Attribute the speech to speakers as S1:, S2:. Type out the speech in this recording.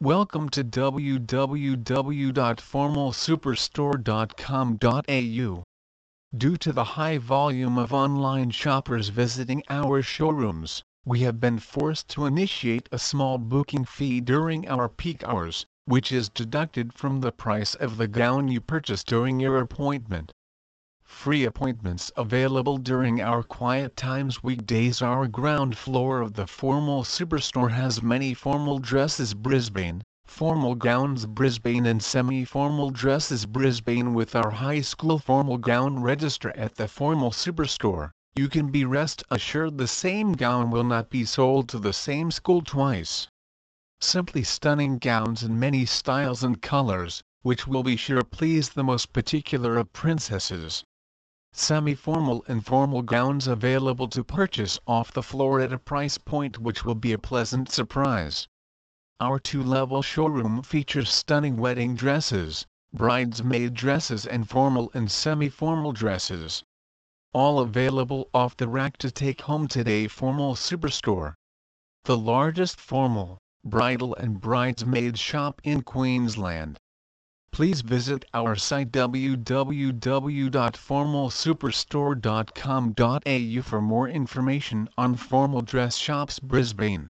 S1: Welcome to www.formalsuperstore.com.au. Due to the high volume of online shoppers visiting our showrooms, we have been forced to initiate a small booking fee during our peak hours, which is deducted from the price of the gown you purchase during your appointment. Free appointments available during our quiet times weekdays. Our ground floor of the Formal Superstore has many formal dresses Brisbane, formal gowns Brisbane and semi-formal dresses Brisbane with our high school formal gown register at the Formal Superstore. You can be rest assured the same gown will not be sold to the same school twice. Simply stunning gowns in many styles and colors, which will be sure please the most particular of princesses semi-formal and formal gowns available to purchase off the floor at a price point which will be a pleasant surprise. Our two-level showroom features stunning wedding dresses, bridesmaid dresses and formal and semi-formal dresses. All available off the rack to take home today Formal Superstore. The largest formal, bridal and bridesmaid shop in Queensland please visit our site www.formalsuperstore.com.au for more information on formal dress shops Brisbane.